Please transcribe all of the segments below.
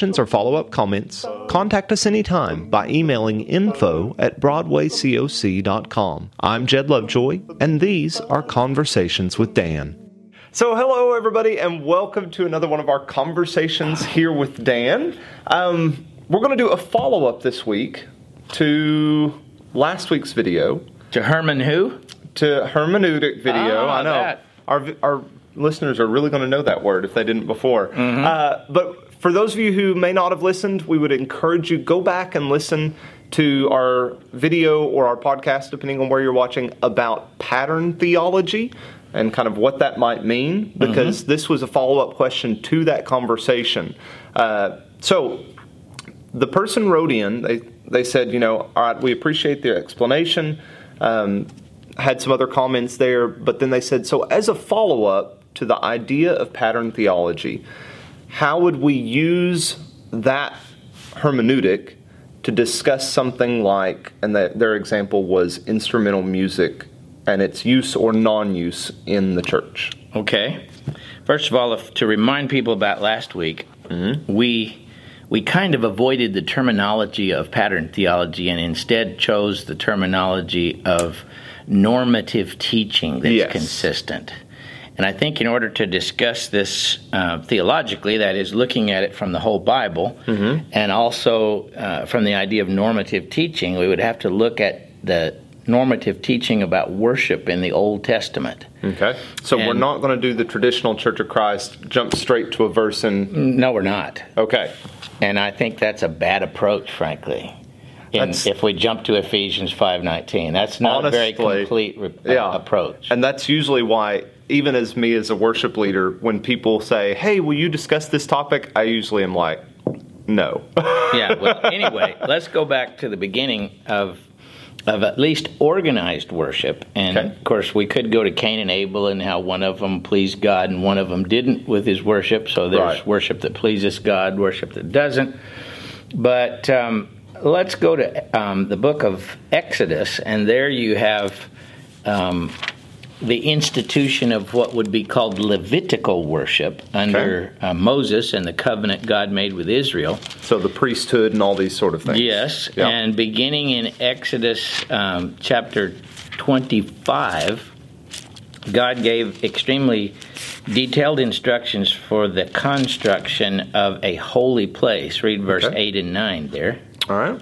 questions or follow up comments, contact us anytime by emailing info at BroadwayCoc.com. I'm Jed Lovejoy, and these are Conversations with Dan. So, hello, everybody, and welcome to another one of our conversations here with Dan. Um, we're going to do a follow up this week to last week's video. To Herman who? To hermeneutic video. Ah, I know. that. Our, our listeners are really going to know that word if they didn't before. Mm-hmm. Uh, but for those of you who may not have listened, we would encourage you go back and listen to our video or our podcast, depending on where you're watching, about pattern theology and kind of what that might mean, because this was a follow up question to that conversation. Uh, so the person wrote in, they, they said, you know, all right, we appreciate the explanation. Um, had some other comments there, but then they said, so as a follow up to the idea of pattern theology, how would we use that hermeneutic to discuss something like, and that their example was instrumental music and its use or non use in the church? Okay. First of all, if, to remind people about last week, mm-hmm. we we kind of avoided the terminology of pattern theology and instead chose the terminology of normative teaching that's Yes. consistent. And I think in order to discuss this uh, theologically, that is looking at it from the whole Bible, and also uh, from the idea of normative teaching, we would have to look at the normative teaching about worship in the Old Testament. Okay. So we're not going to do the traditional Church of Christ, jump straight to a verse and. No, we're not. Okay. And I think that's a bad approach, frankly. In, if we jump to Ephesians 5:19, that's not a very complete re- yeah. approach. And that's usually why, even as me as a worship leader, when people say, hey, will you discuss this topic? I usually am like, no. yeah. Well, anyway, let's go back to the beginning of of at least organized worship. And Okay. of course, we could go to Cain and Abel and how one of them pleased God and one of them didn't with his worship. So there's Right. worship that pleases God, worship that doesn't. But um, let's go to um, the book of Exodus, and there you have um, the institution of what would be called Levitical worship under uh, Moses and the covenant God made with Israel. so the priesthood and all these sort of things. Yes, Yeah. and beginning in Exodus um, chapter 25, God gave extremely detailed instructions for the construction of a holy place. Read verse Okay. 8 and 9 there. All right.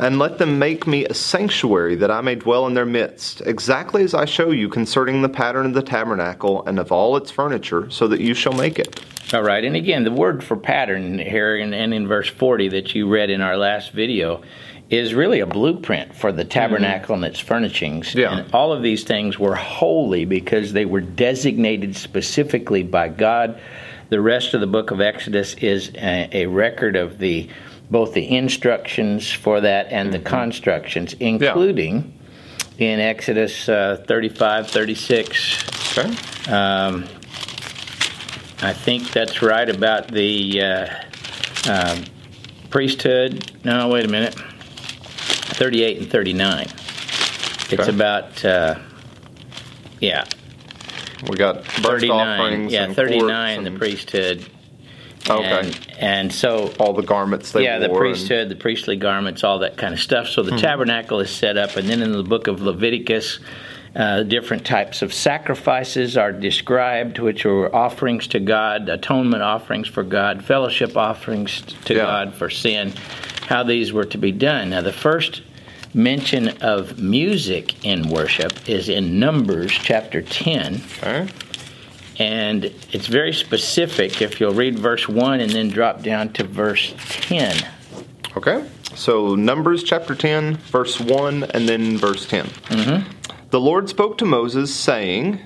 And let them make me a sanctuary that I may dwell in their midst, exactly as I show you concerning the pattern of the tabernacle and of all its furniture, so that you shall make it. All right, and again, the word for pattern here and, and in verse 40 that you read in our last video is really a blueprint for the tabernacle and its furnishings. Yeah. And all of these things were holy because they were designated specifically by God. The rest of the book of Exodus is a, a record of the both the instructions for that and the constructions, including in Exodus uh, 35, 36, Okay. um, I think that's right about the uh, um, priesthood. No, wait a minute. 38 and 39. It's Okay. about, uh, yeah, We got burnt 39. offerings. Yeah, and 39, courts the priesthood. Okay. And, and so all the garments they yeah, the wore. and- priesthood, the priestly garments, all that kind of stuff. So the tabernacle is set up, and then in the book of Leviticus, uh, different types of sacrifices are described, which are offerings to God, atonement offerings for God, fellowship offerings to Yeah. God for sin, how these were to be done. Now, the first mention of music in worship is in Numbers chapter 10. Okay. And it's very specific if you'll read verse 1 and then drop down to verse 10. Okay. So Numbers chapter 10, verse 1, and then verse 10. Mm-hmm. The Lord spoke to Moses, saying,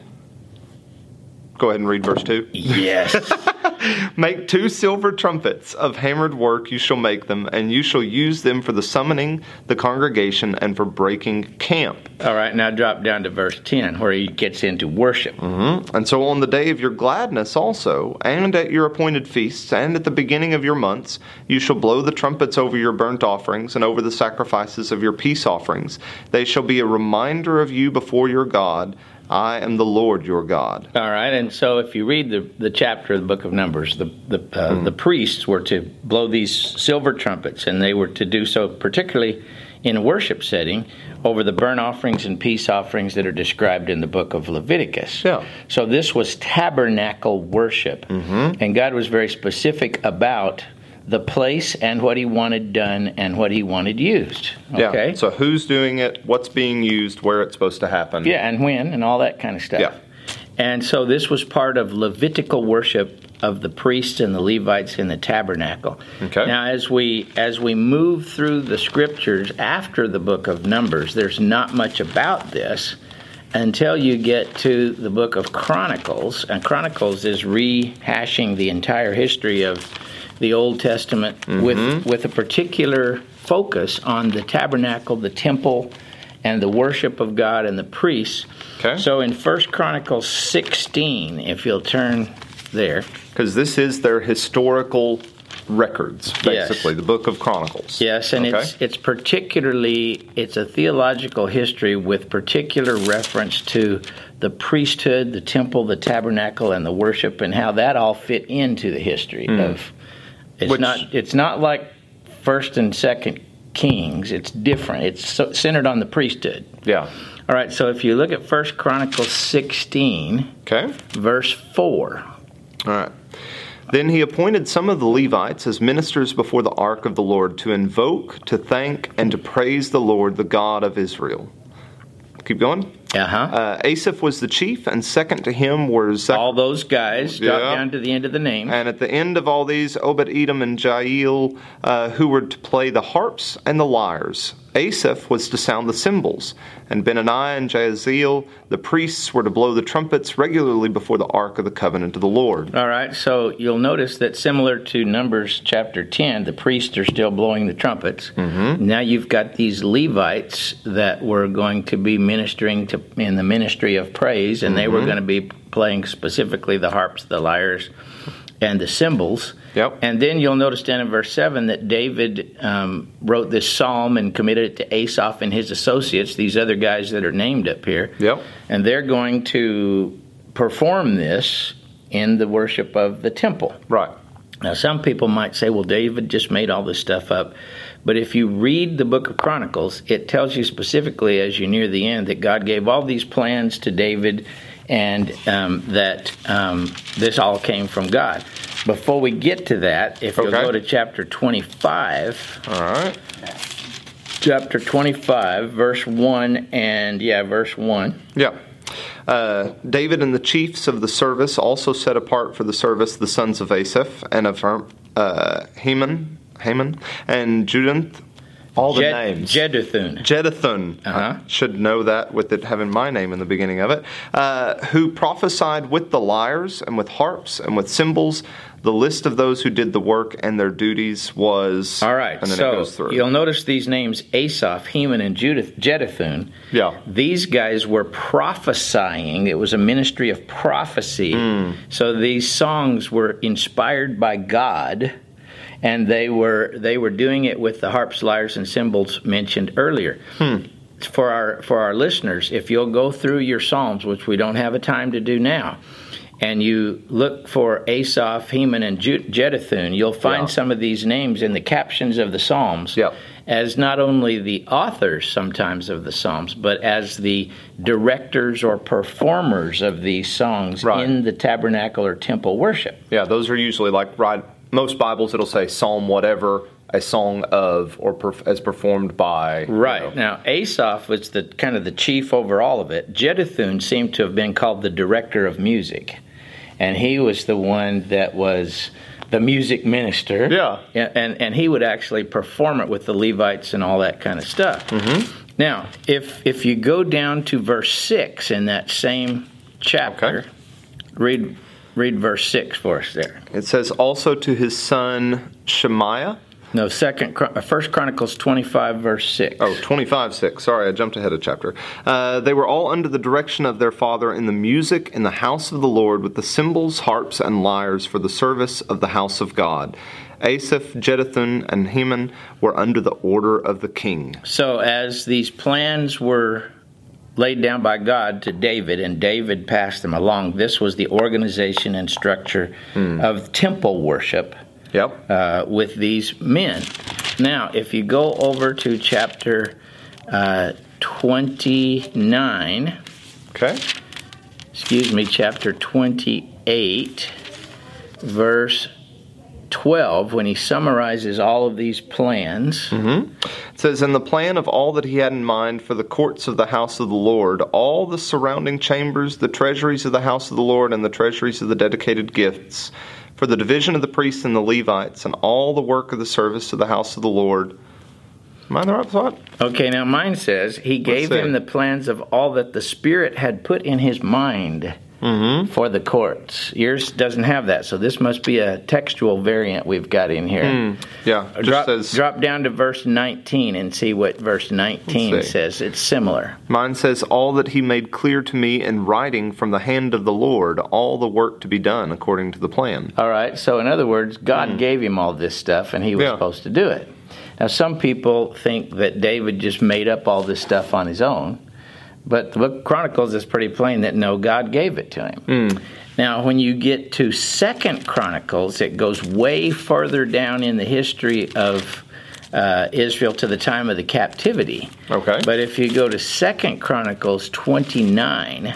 Go ahead and read verse 2. Yes. make two silver trumpets of hammered work, you shall make them, and you shall use them for the summoning the congregation and for breaking camp. All right, now drop down to verse 10, where he gets into worship. Mm-hmm. And so on the day of your gladness also, and at your appointed feasts, and at the beginning of your months, you shall blow the trumpets over your burnt offerings and over the sacrifices of your peace offerings. They shall be a reminder of you before your God. I am the Lord your God. All right, and so if you read the, the chapter of the book of Numbers, the the, uh, mm. the priests were to blow these silver trumpets, and they were to do so particularly in a worship setting over the burnt offerings and peace offerings that are described in the book of Leviticus. Yeah. So this was tabernacle worship, mm-hmm. and God was very specific about the place and what he wanted done and what he wanted used. Okay. Yeah. So who's doing it, what's being used, where it's supposed to happen. Yeah, and when and all that kind of stuff. Yeah. And so this was part of Levitical worship of the priests and the Levites in the tabernacle. Okay. Now as we as we move through the scriptures after the book of Numbers, there's not much about this until you get to the book of Chronicles, and Chronicles is rehashing the entire history of the Old Testament mm-hmm. with with a particular focus on the tabernacle, the temple, and the worship of God and the priests. Okay. So in First Chronicles 16, if you'll turn there, because this is their historical records, basically yes. the Book of Chronicles. Yes, and okay. it's it's particularly it's a theological history with particular reference to the priesthood, the temple, the tabernacle, and the worship, and how that all fit into the history mm. of it's Which, not. It's not like first and second Kings. It's different. It's so, centered on the priesthood. Yeah. All right. So if you look at First Chronicles sixteen, okay, verse four. All right. Then he appointed some of the Levites as ministers before the ark of the Lord to invoke, to thank, and to praise the Lord, the God of Israel. Keep going. Uh-huh. Uh, Asaph was the chief, and second to him were Zach- all those guys. Drop Yeah. down to the end of the name. And at the end of all these, Obed Edom and Jeiel, uh, who were to play the harps and the lyres. Asaph was to sound the cymbals, and Benaniah and Jahaziel, the priests, were to blow the trumpets regularly before the ark of the covenant of the Lord. All right, so you'll notice that similar to Numbers chapter 10, the priests are still blowing the trumpets. Mm-hmm. Now you've got these Levites that were going to be ministering to in the ministry of praise, and mm-hmm. they were going to be playing specifically the harps, the lyres, and the cymbals. Yep. And then you'll notice down in verse 7 that David um, wrote this psalm and committed it to Asaph and his associates, these other guys that are named up here. Yep. And they're going to perform this in the worship of the temple. Right. Now, some people might say, well, David just made all this stuff up. But if you read the book of Chronicles, it tells you specifically as you near the end that God gave all these plans to David and um, that um, this all came from God. Before we get to that, if you'll go to chapter 25, All right. chapter 25, verse 1, and yeah, verse 1. Yeah. Uh, David and the chiefs of the service also set apart for the service the sons of Asaph and of uh, Heman, Haman and Judanth. All the Jed- names. Jeduthun. Jeduthun. Uh-huh. Should know that with it having my name in the beginning of it. Uh, who prophesied with the lyres and with harps and with cymbals. The list of those who did the work and their duties was. All right, And then so it goes through. you'll notice these names Asaph, Heman, and Judith, Jeduthun. Yeah. These guys were prophesying. It was a ministry of prophecy. Hmm. So these songs were inspired by God, and they were they were doing it with the harps, lyres, and cymbals mentioned earlier. Hmm. For our for our listeners, if you'll go through your psalms, which we don't have a time to do now, and you look for Asaph, Heman, and Jeduthun, you'll find Yeah. some of these names in the captions of the Psalms Yep. as not only the authors sometimes of the Psalms, but as the directors or performers of these songs Right. in the tabernacle or temple worship. Yeah, those are usually like right. Most Bibles it'll say Psalm whatever, a song of, or perf- as performed by. you Right. know. Now, Asaph was the kind of the chief over all of it. Jeduthun seemed to have been called the director of music. And he was the one that was the music minister. Yeah. And, and, he would actually perform it with the Levites and all that kind of stuff. Mm-hmm. Now, if if you go down to verse 6 in that same chapter, Okay. read read verse 6 for us there. It says, Also to his son Shemaiah. No, second, uh, First Chronicles 25, verse 6. Oh, 25, 6. Sorry, I jumped ahead a chapter. Uh, they were all under the direction of their father in the music in the house of the Lord with the cymbals, harps, and lyres for the service of the house of God. Asaph, Jeduthun, and Heman were under the order of the king. So, as these plans were laid down by God to David, and David passed them along, this was the organization and structure of temple worship Yep. uh, with these men. Now, if you go over to chapter uh, 29, Okay. excuse me, chapter 28, verse 12, when he summarizes all of these plans. It says, In the plan of all that he had in mind for the courts of the house of the Lord, all the surrounding chambers, the treasuries of the house of the Lord, and the treasuries of the dedicated gifts, for the division of the priests and the Levites, and all the work of the service of the house of the Lord. Am I in the right spot? Okay, now mine says he gave him the plans of all that the Spirit had put in his mind Mm-hmm. for the courts. Yours doesn't have that, so this must be a textual variant we've got in here. Hmm. Yeah, uh, just Drop, says, drop down to verse 19 and see what verse 19 see. says. It's similar. Mine says, All that he made clear to me in writing from the hand of the Lord, all the work to be done according to the plan. All right, so in other words, God hmm. gave him all this stuff and he was. Yeah. supposed to do it. Now, some people think that David just made up all this stuff on his own, but the book of Chronicles is pretty plain that no, God gave it to him. Hmm. Now, when you get to Second Chronicles, it goes way further down in the history of uh, Israel to the time of the captivity. Okay. But if you go to Second Chronicles 29,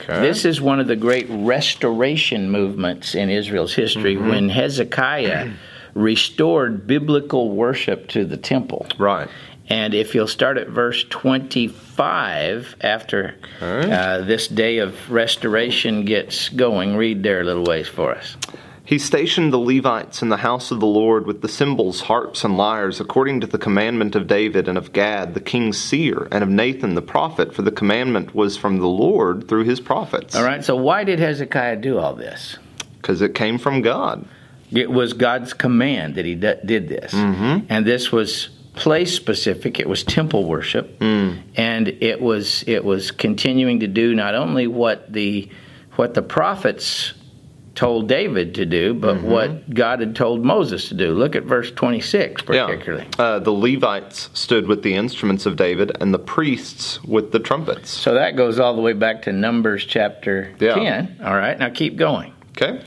Okay. this is one of the great restoration movements in Israel's history Mm-hmm. when Hezekiah restored biblical worship to the temple. right. And if you'll start at verse 25, after Okay. uh, this day of restoration gets going, read there a little ways for us. He stationed the Levites in the house of the Lord with the cymbals, harps, and lyres, according to the commandment of David and of Gad, the king's seer, and of Nathan the prophet, for the commandment was from the Lord through his prophets. All right, so why did Hezekiah do all this? Because it came from God. It was God's command that he d- did this. Mm-hmm. And this was place specific. It was temple worship. Mm. And it was it was continuing to do not only what the what the prophets told David to do, but Mm-hmm. what God had told Moses to do. Look at verse 26 particularly. Yeah. Uh, the Levites stood with the instruments of David, and the priests with the trumpets. So that goes all the way back to Numbers chapter Yeah. 10. All right, now keep going. Okay.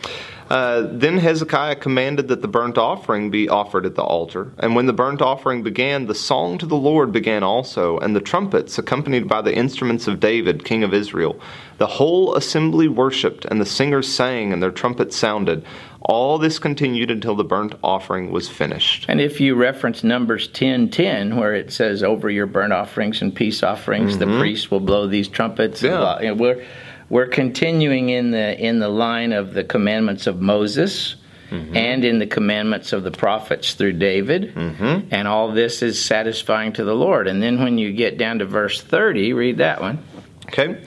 Uh, then Hezekiah commanded that the burnt offering be offered at the altar. And when the burnt offering began, the song to the Lord began also, and the trumpets, accompanied by the instruments of David, king of Israel. The whole assembly worshipped, and the singers sang, and their trumpets sounded. All this continued until the burnt offering was finished. And if you reference Numbers 10:10, where it says, "Over your burnt offerings and peace offerings, the priest will blow these trumpets," and Mm-hmm. Yeah. blah. You know, we're continuing in the in the line of the commandments of Moses. Mm-hmm. And in the commandments of the prophets through David, Mm-hmm. and all this is satisfying to the Lord. And then when you get down to verse 30, read that one. Okay?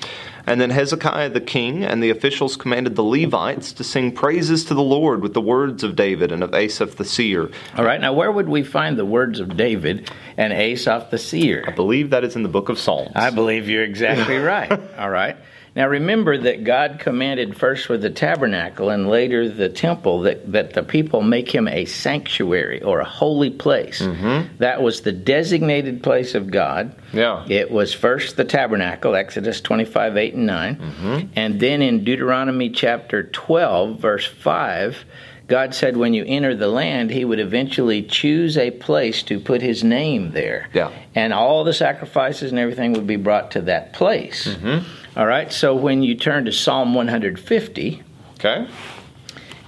And then Hezekiah the king and the officials commanded the Levites to sing praises to the Lord with the words of David and of Asaph the seer. All right, now where would we find the words of David and Asaph the seer? I believe that is in the book of Psalms. I believe you're exactly right. All right. Now remember that God commanded first with the tabernacle and later the temple that, that the people make him a sanctuary or a holy place. Mm-hmm. That was the designated place of God. Yeah. It was first the tabernacle, Exodus 25, 8 and 9. Mm-hmm. And then in Deuteronomy chapter 12, verse 5, God said when you enter the land, he would eventually choose a place to put his name there. Yeah. And all the sacrifices and everything would be brought to that place. Mm-hmm. All right, so when you turn to Psalm 150, Okay.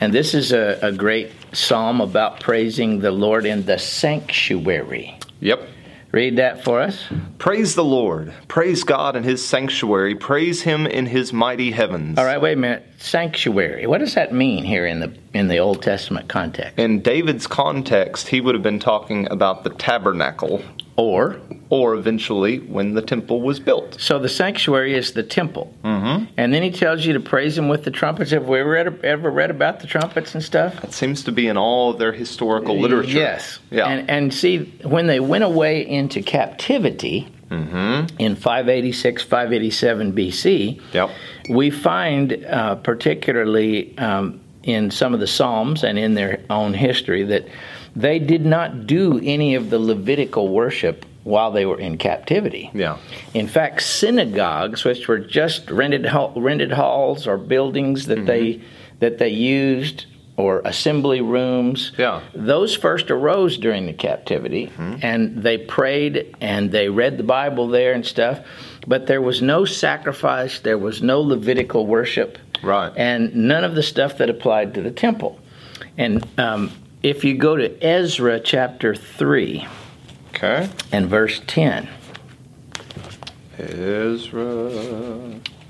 and this is a, a great psalm about praising the Lord in the sanctuary. Yep. Read that for us. Praise the Lord. Praise God in his sanctuary. Praise him in his mighty heavens. All right, wait a minute. Sanctuary. What does that mean here in the in the Old Testament context? In David's context, he would have been talking about the tabernacle or or eventually when the temple was built. so the sanctuary is the temple. Mm-hmm. And then he tells you to praise him with the trumpets. Have we ever read, ever read about the trumpets and stuff? It seems to be in all of their historical literature. Yes. Yeah. And, and see, when they went away into captivity Mm-hmm. in 586, 587 BC, Yep. we find, uh, particularly um, in some of the Psalms and in their own history, that they did not do any of the Levitical worship while they were in captivity. Yeah. In fact, synagogues, which were just rented rented halls or buildings that they that they used, or assembly rooms, Yeah. those first arose during the captivity, and they prayed and they read the Bible there and stuff. But there was no sacrifice, there was no Levitical worship, Right. and none of the stuff that applied to the temple. And um, if you go to Ezra chapter three Okay. and verse ten. Ezra.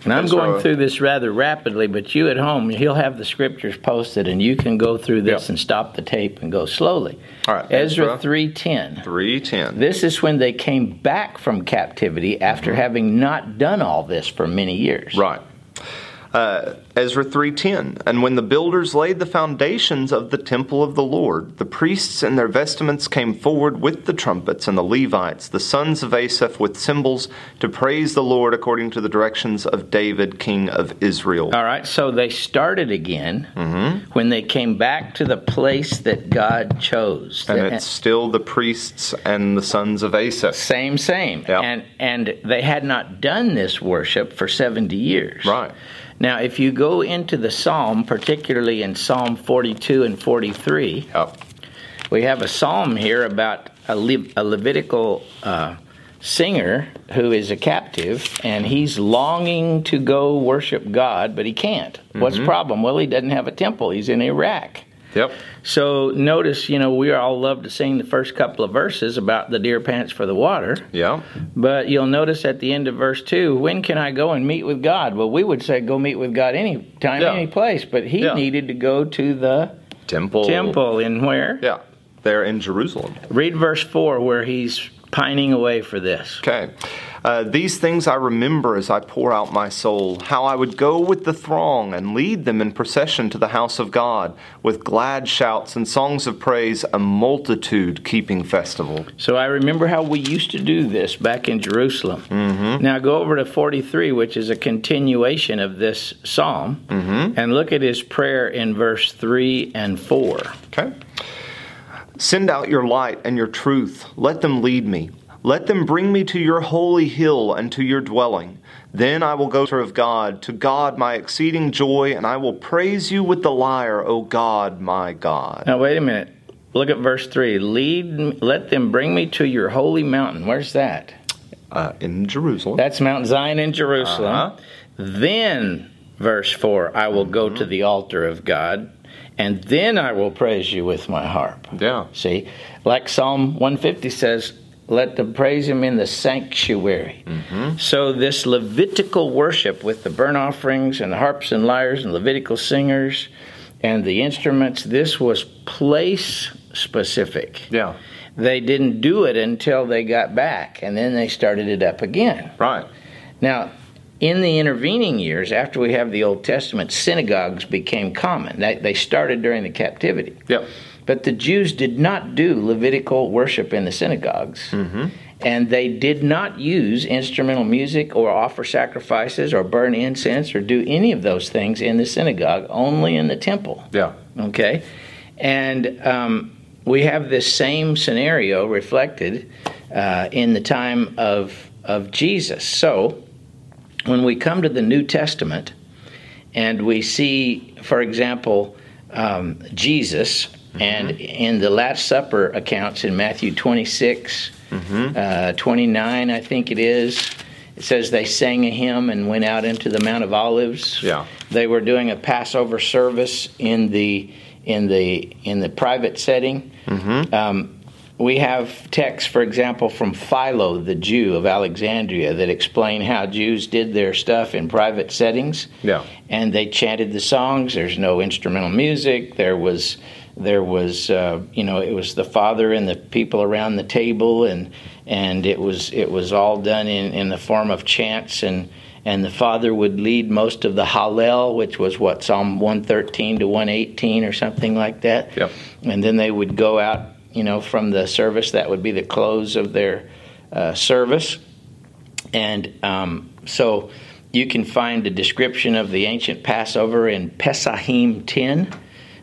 And I'm Ezra. going through this rather rapidly, but you at home, he'll have the scriptures posted, and you can go through this Yeah. and stop the tape and go slowly. All right, Ezra three ten. 310. This is when they came back from captivity after mm-hmm. having not done all this for many years. Right. Uh, Ezra 3:10 And when the builders laid the foundations of the temple of the Lord the priests in their vestments came forward with the trumpets and the Levites the sons of Asaph with cymbals to praise the Lord according to the directions of David king of Israel. All right, so they started again Mm-hmm. when they came back to the place that God chose. and The- it's still the priests and the sons of Asaph. Same, same. Yeah. And and they had not done this worship for 70 years. Right. Now, if you go into the psalm, particularly in Psalm 42 and 43, Yep. we have a psalm here about a, Le- a Levitical uh, singer who is a captive and he's longing to go worship God, but he can't. What's the problem? Well, he doesn't have a temple, he's in Iraq. Yep. So notice, you know, we all love to sing the first couple of verses about the deer pants for the water. Yeah. But you'll notice at the end of verse 2, when can I go and meet with God? Well, we would say go meet with God anytime, Yeah. any place. But he Yeah. needed to go to the Temple. temple in where? Yeah. There in Jerusalem. Read verse 4 where he's pining away for this. Okay. Uh, these things I remember as I pour out my soul, how I would go with the throng and lead them in procession to the house of God, with glad shouts and songs of praise, a multitude keeping festival. So I remember how we used to do this back in Jerusalem. Mm-hmm. Now go over to 43, which is a continuation of this psalm, and look at his prayer in verse 3 and 4. Okay. Send out your light and your truth. Let them lead me. Let them bring me to your holy hill and to your dwelling. Then I will go to of God, to God my exceeding joy, and I will praise you with the lyre, O God, my God. Now wait a minute. Look at verse 3. Lead let them bring me to your holy mountain. Where's that? Uh, in Jerusalem. That's Mount Zion in Jerusalem. Uh-huh. Then verse 4, I will go to mm-hmm. the altar of God, and then I will praise you with my harp. yeah. See, like Psalm 150 says, let them praise him in the sanctuary. Mm-hmm. So, this Levitical worship with the burnt offerings and the harps and lyres and Levitical singers and the instruments, this was place specific. Yeah. They didn't do it until they got back, and then they started it up again. Right. Now, in the intervening years, after we have the Old Testament, synagogues became common. They, they started during the captivity. Yep. But the Jews did not do Levitical worship in the synagogues. And they did not use instrumental music or offer sacrifices or burn incense or do any of those things in the synagogue, only in the temple. Yeah. Okay? And um, we have this same scenario reflected uh, in the time of, of Jesus. So, when we come to the New Testament and we see, for example, um, Jesus, and in the Last Supper accounts in Matthew 26, uh, 29, I think it is, it says they sang a hymn and went out into the Mount of Olives. Yeah. They were doing a Passover service in the in the in the private setting. Um, we have texts, for example, from Philo, the Jew of Alexandria, that explain how Jews did their stuff in private settings. Yeah. And they chanted the songs. There's no instrumental music. There was there was uh, you know it was the father and the people around the table and and it was it was all done in, in the form of chants and and the father would lead most of the Hallel, which was what Psalm 113 to 118 or something like that. Yep. And then they would go out, you know, from the service. That would be the close of their uh, service. And um, so you can find a description of the ancient Passover in Pesahim 10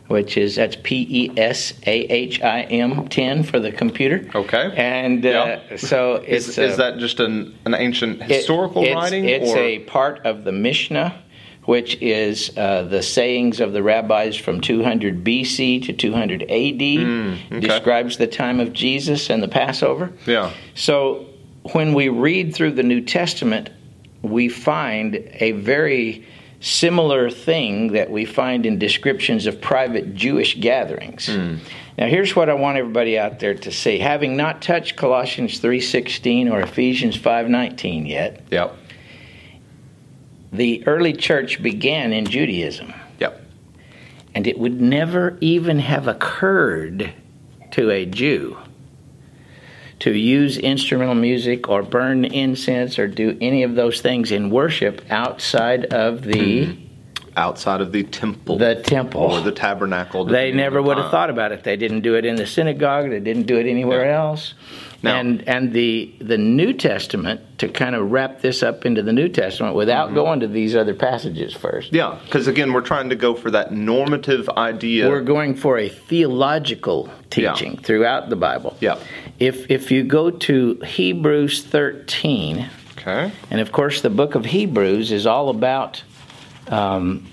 which is that's P E S A H I M ten for the computer. Okay. And uh, Yeah. so it's Is, is uh, that just an, an ancient it- historical it's, writing? It's or? a part of the Mishnah, which is uh, the sayings of the rabbis from 200 BC to 200 AD. Hmm, okay. Describes the time of Jesus and the Passover. Yeah. So when we read through the New Testament, we find a very similar thing that we find in descriptions of private Jewish gatherings. Now here's what I want everybody out there to see. Having not touched Colossians 3:16 or Ephesians 5:19 yet, Yep. The early church began in Judaism. Yep. And it would never even have occurred to a Jew to use instrumental music or burn incense or do any of those things in worship outside of the hmm. Outside of the temple the temple. or the tabernacle. they never would have thought about it. They didn't do it in the synagogue. They didn't do it anywhere Yeah. else. Now- and and the the New Testament to kind of wrap this up into the New Testament without Mm-hmm. going to these other passages first. Yeah, because again, we're trying to go for that normative idea. We're going for a theological Yeah. teaching throughout the Bible. Yeah. If if you go to Hebrews 13, okay. and of course the book of Hebrews is all about um,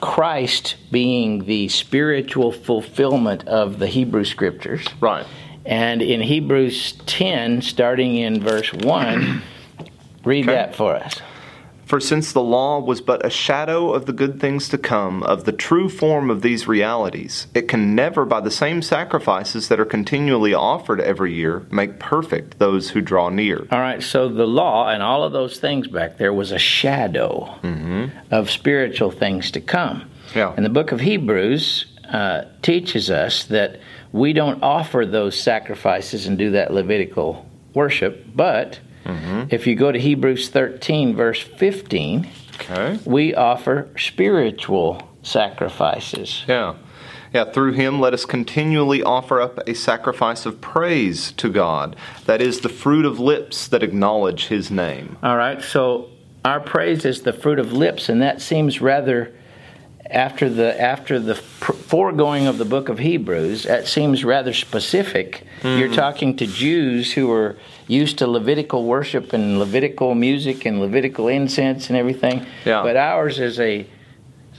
Christ being the spiritual fulfillment of the Hebrew scriptures. Right. And in Hebrews 10, starting in verse 1, read Okay. that for us. For since the law was but a shadow of the good things to come, of the true form of these realities, it can never, by the same sacrifices that are continually offered every year, make perfect those who draw near. All right, so the law and all of those things back there was a shadow of spiritual things to come. Yeah. And the book of Hebrews uh, teaches us that we don't offer those sacrifices and do that Levitical worship, but Mm-hmm. if you go to Hebrews 13, verse 15, Okay. we offer spiritual sacrifices. Yeah. Yeah, through him let us continually offer up a sacrifice of praise to God. That is the fruit of lips that acknowledge his name. All right, so our praise is the fruit of lips, and that seems rather after the after the pr- foregoing of the book of Hebrews. That seems rather specific. You're mm-hmm. talking to Jews who are used to Levitical worship and Levitical music and Levitical incense and everything. Yeah. But ours is a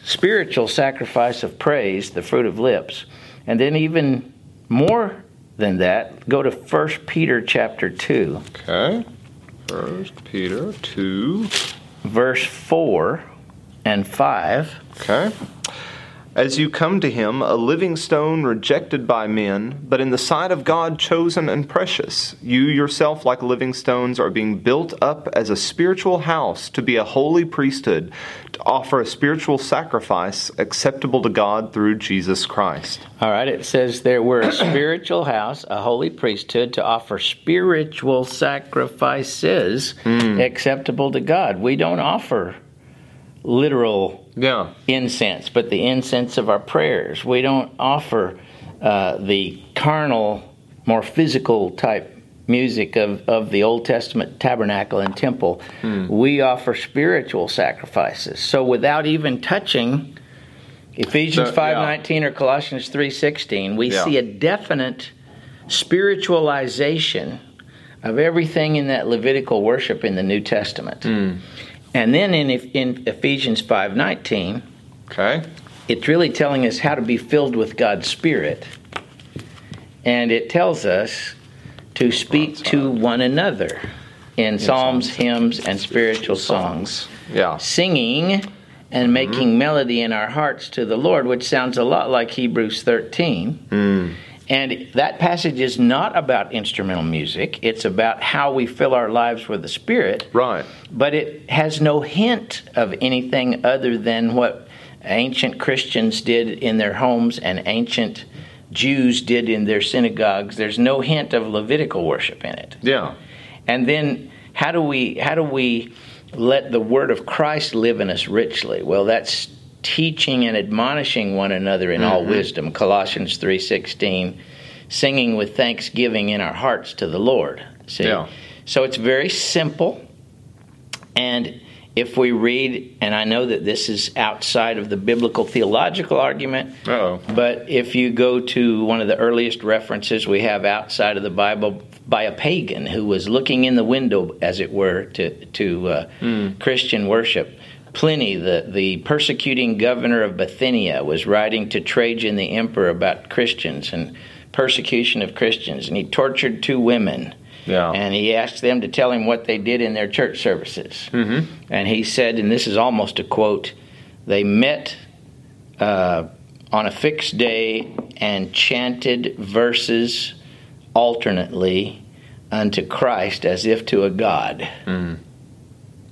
spiritual sacrifice of praise, the fruit of lips, and then even more than that, go to 1 Peter chapter two. Okay. First Peter 2. verse 4 and 5. Okay. As you come to him, a living stone rejected by men, but in the sight of God chosen and precious, you yourself, like living stones, are being built up as a spiritual house to be a holy priesthood, to offer a spiritual sacrifice acceptable to God through Jesus Christ. All right, it says there we're a spiritual house, a holy priesthood to offer spiritual sacrifices hmm. acceptable to God. We don't offer literal Yeah. incense, but the incense of our prayers. We don't offer uh, the carnal, more physical type music of, of the Old Testament tabernacle and temple. We offer spiritual sacrifices. So without even touching Ephesians So, yeah. 5:19 or Colossians 3:16, we Yeah. see a definite spiritualization of everything in that Levitical worship in the New Testament. And then in, in Ephesians 5:19, Okay. it's really telling us how to be filled with God's Spirit. And it tells us to speak to one another in psalms, hymns, and spiritual songs, Yeah. singing and mm-hmm. making melody in our hearts to the Lord, which sounds a lot like Hebrews 13. Mm. And that passage is not about instrumental music, it's about how we fill our lives with the Spirit Right. but it has no hint of anything other than what ancient Christians did in their homes and ancient Jews did in their synagogues. There's no hint of Levitical worship in it. Yeah. And then how do we how do we let the word of Christ live in us richly? Well, that's teaching and admonishing one another in mm-hmm. all wisdom. Colossians 3:16, singing with thanksgiving in our hearts to the Lord. See? Yeah. So it's very simple. And if we read, and I know that this is outside of the biblical theological argument, Uh-oh. but if you go to one of the earliest references we have outside of the Bible by a pagan who was looking in the window, as it were, to, to uh, mm. Christian worship, Pliny, the, the persecuting governor of Bithynia, was writing to Trajan the emperor about Christians and persecution of Christians, and he tortured two women yeah. And he asked them to tell him what they did in their church services. Mm-hmm. And he said, and this is almost a quote they met uh, on a fixed day and chanted verses alternately unto Christ as if to a God. Mm.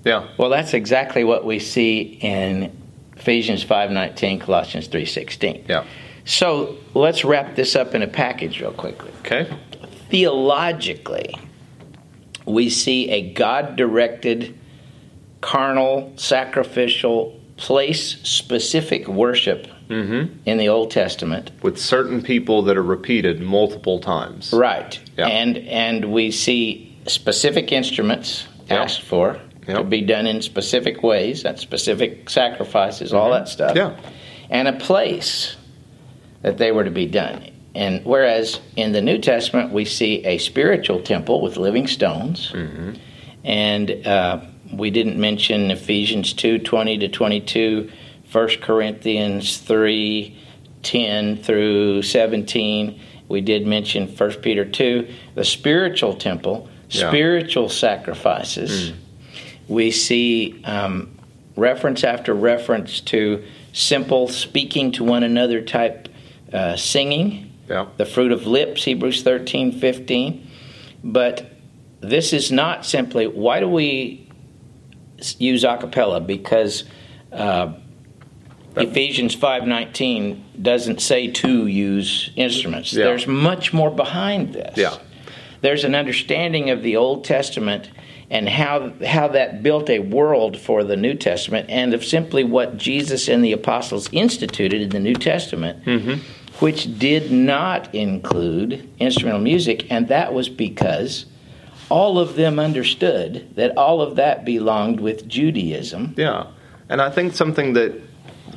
Yeah. Well, that's exactly what we see in Ephesians 5:19, Colossians 3:16. Yeah. So, let's wrap this up in a package real quickly. Okay. Theologically, we see a God directed, carnal, sacrificial, place specific worship mm-hmm. in the Old Testament. With certain people that are repeated multiple times. Right. Yep. And, and we see specific instruments yep. asked for yep. to be done in specific ways, that specific sacrifices, mm-hmm. all that stuff. Yeah. And a place that they were to be done. And whereas in the New Testament we see a spiritual temple with living stones, mm-hmm. and uh, we didn't mention Ephesians two twenty to twenty two, 1 Corinthians three ten through seventeen. We did mention 1 Peter two, the spiritual temple, yeah. spiritual sacrifices. Mm. We see um, reference after reference to simple speaking to one another type uh, singing yeah. the fruit of lips, Hebrews 13, 15. But this is not simply, why do we use a cappella? Because uh, Ephesians 5.19 doesn't say to use instruments. Yeah. There's much more behind this. Yeah. There's an understanding of the Old Testament and how how that built a world for the New Testament, and of simply what Jesus and the apostles instituted in the New Testament, mm-hmm which did not include instrumental music, and that was because all of them understood that all of that belonged with Judaism. Yeah. And I think something that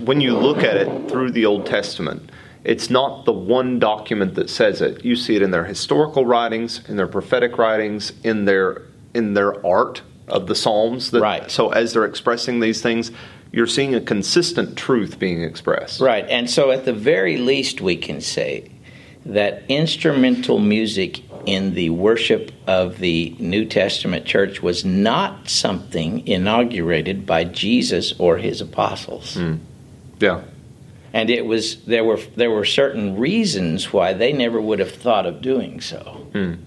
when you look at it through the Old Testament, it's not the one document that says it. You see it in their historical writings, in their prophetic writings, in their in their art of the Psalms. That, right. So as they're expressing these things, you're seeing a consistent truth being expressed. Right. And so, at the very least, we can say that instrumental music in the worship of the New Testament church was not something inaugurated by Jesus or his apostles. Mm. Yeah. And it was there were there were certain reasons why they never would have thought of doing so. Mm.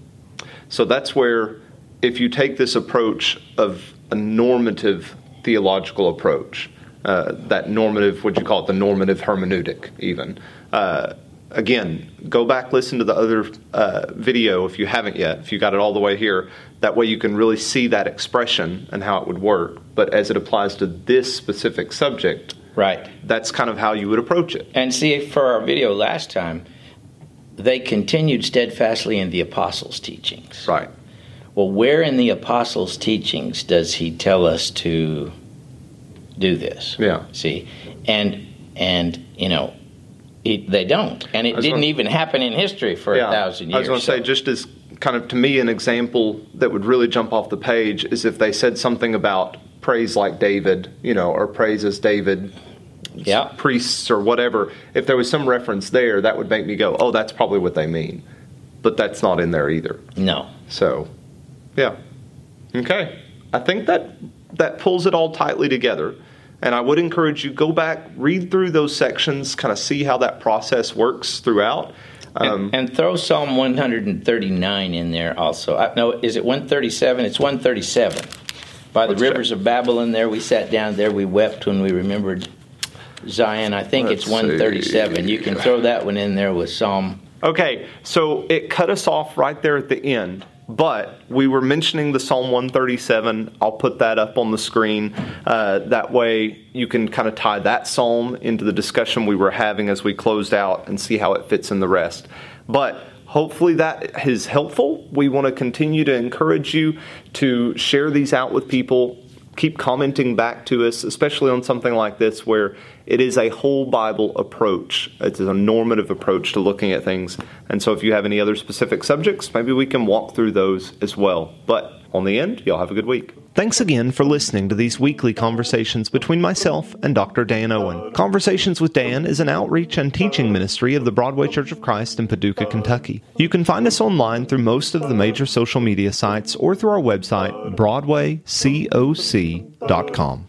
So that's where if you take this approach of a normative theological approach, uh, that normative, what you call it, the normative hermeneutic, even. Uh, again, go back, listen to the other uh, video if you haven't yet, if you got it all the way here. That way you can really see that expression and how it would work. But as it applies to this specific subject, right, that's kind of how you would approach it. And see, for our video last time, they continued steadfastly in the apostles' teachings. Right. Well, where in the apostles' teachings does he tell us to do this. Yeah. See, and and you know, it, they don't, and it didn't gonna, even happen in history for yeah, a thousand years. I was going to so. say, just as kind of to me, an example that would really jump off the page is if they said something about praise like David, you know, or praise as David. Yeah. Priests or whatever. If there was some reference there, that would make me go, "Oh, that's probably what they mean," but that's not in there either. No. So, yeah. Okay. I think that that pulls it all tightly together. And I would encourage you go back, read through those sections, kind of see how that process works throughout. Um, and, and, throw Psalm 139 in there also. I, no, is it 137? It's 137. By the rivers check. of Babylon, there we sat down. There we wept when we remembered Zion. I think Let's it's 137. See. You can throw that one in there with Psalm Okay, so it cut us off right there at the end. But we were mentioning the Psalm 137. I'll put that up on the screen. Uh, that way you can kind of tie that psalm into the discussion we were having as we closed out and see how it fits in the rest. But hopefully that is helpful. We want to continue to encourage you to share these out with people keep commenting back to us, especially on something like this where it is a whole Bible approach. It's a normative approach to looking at things. And so if you have any other specific subjects, maybe we can walk through those as well. But on the end, y'all have a good week. Thanks again for listening to these weekly conversations between myself and Dr. Dan Owen. Conversations with Dan is an outreach and teaching ministry of the Broadway Church of Christ in Paducah, Kentucky. You can find us online through most of the major social media sites or through our website, broadwaycoc.com.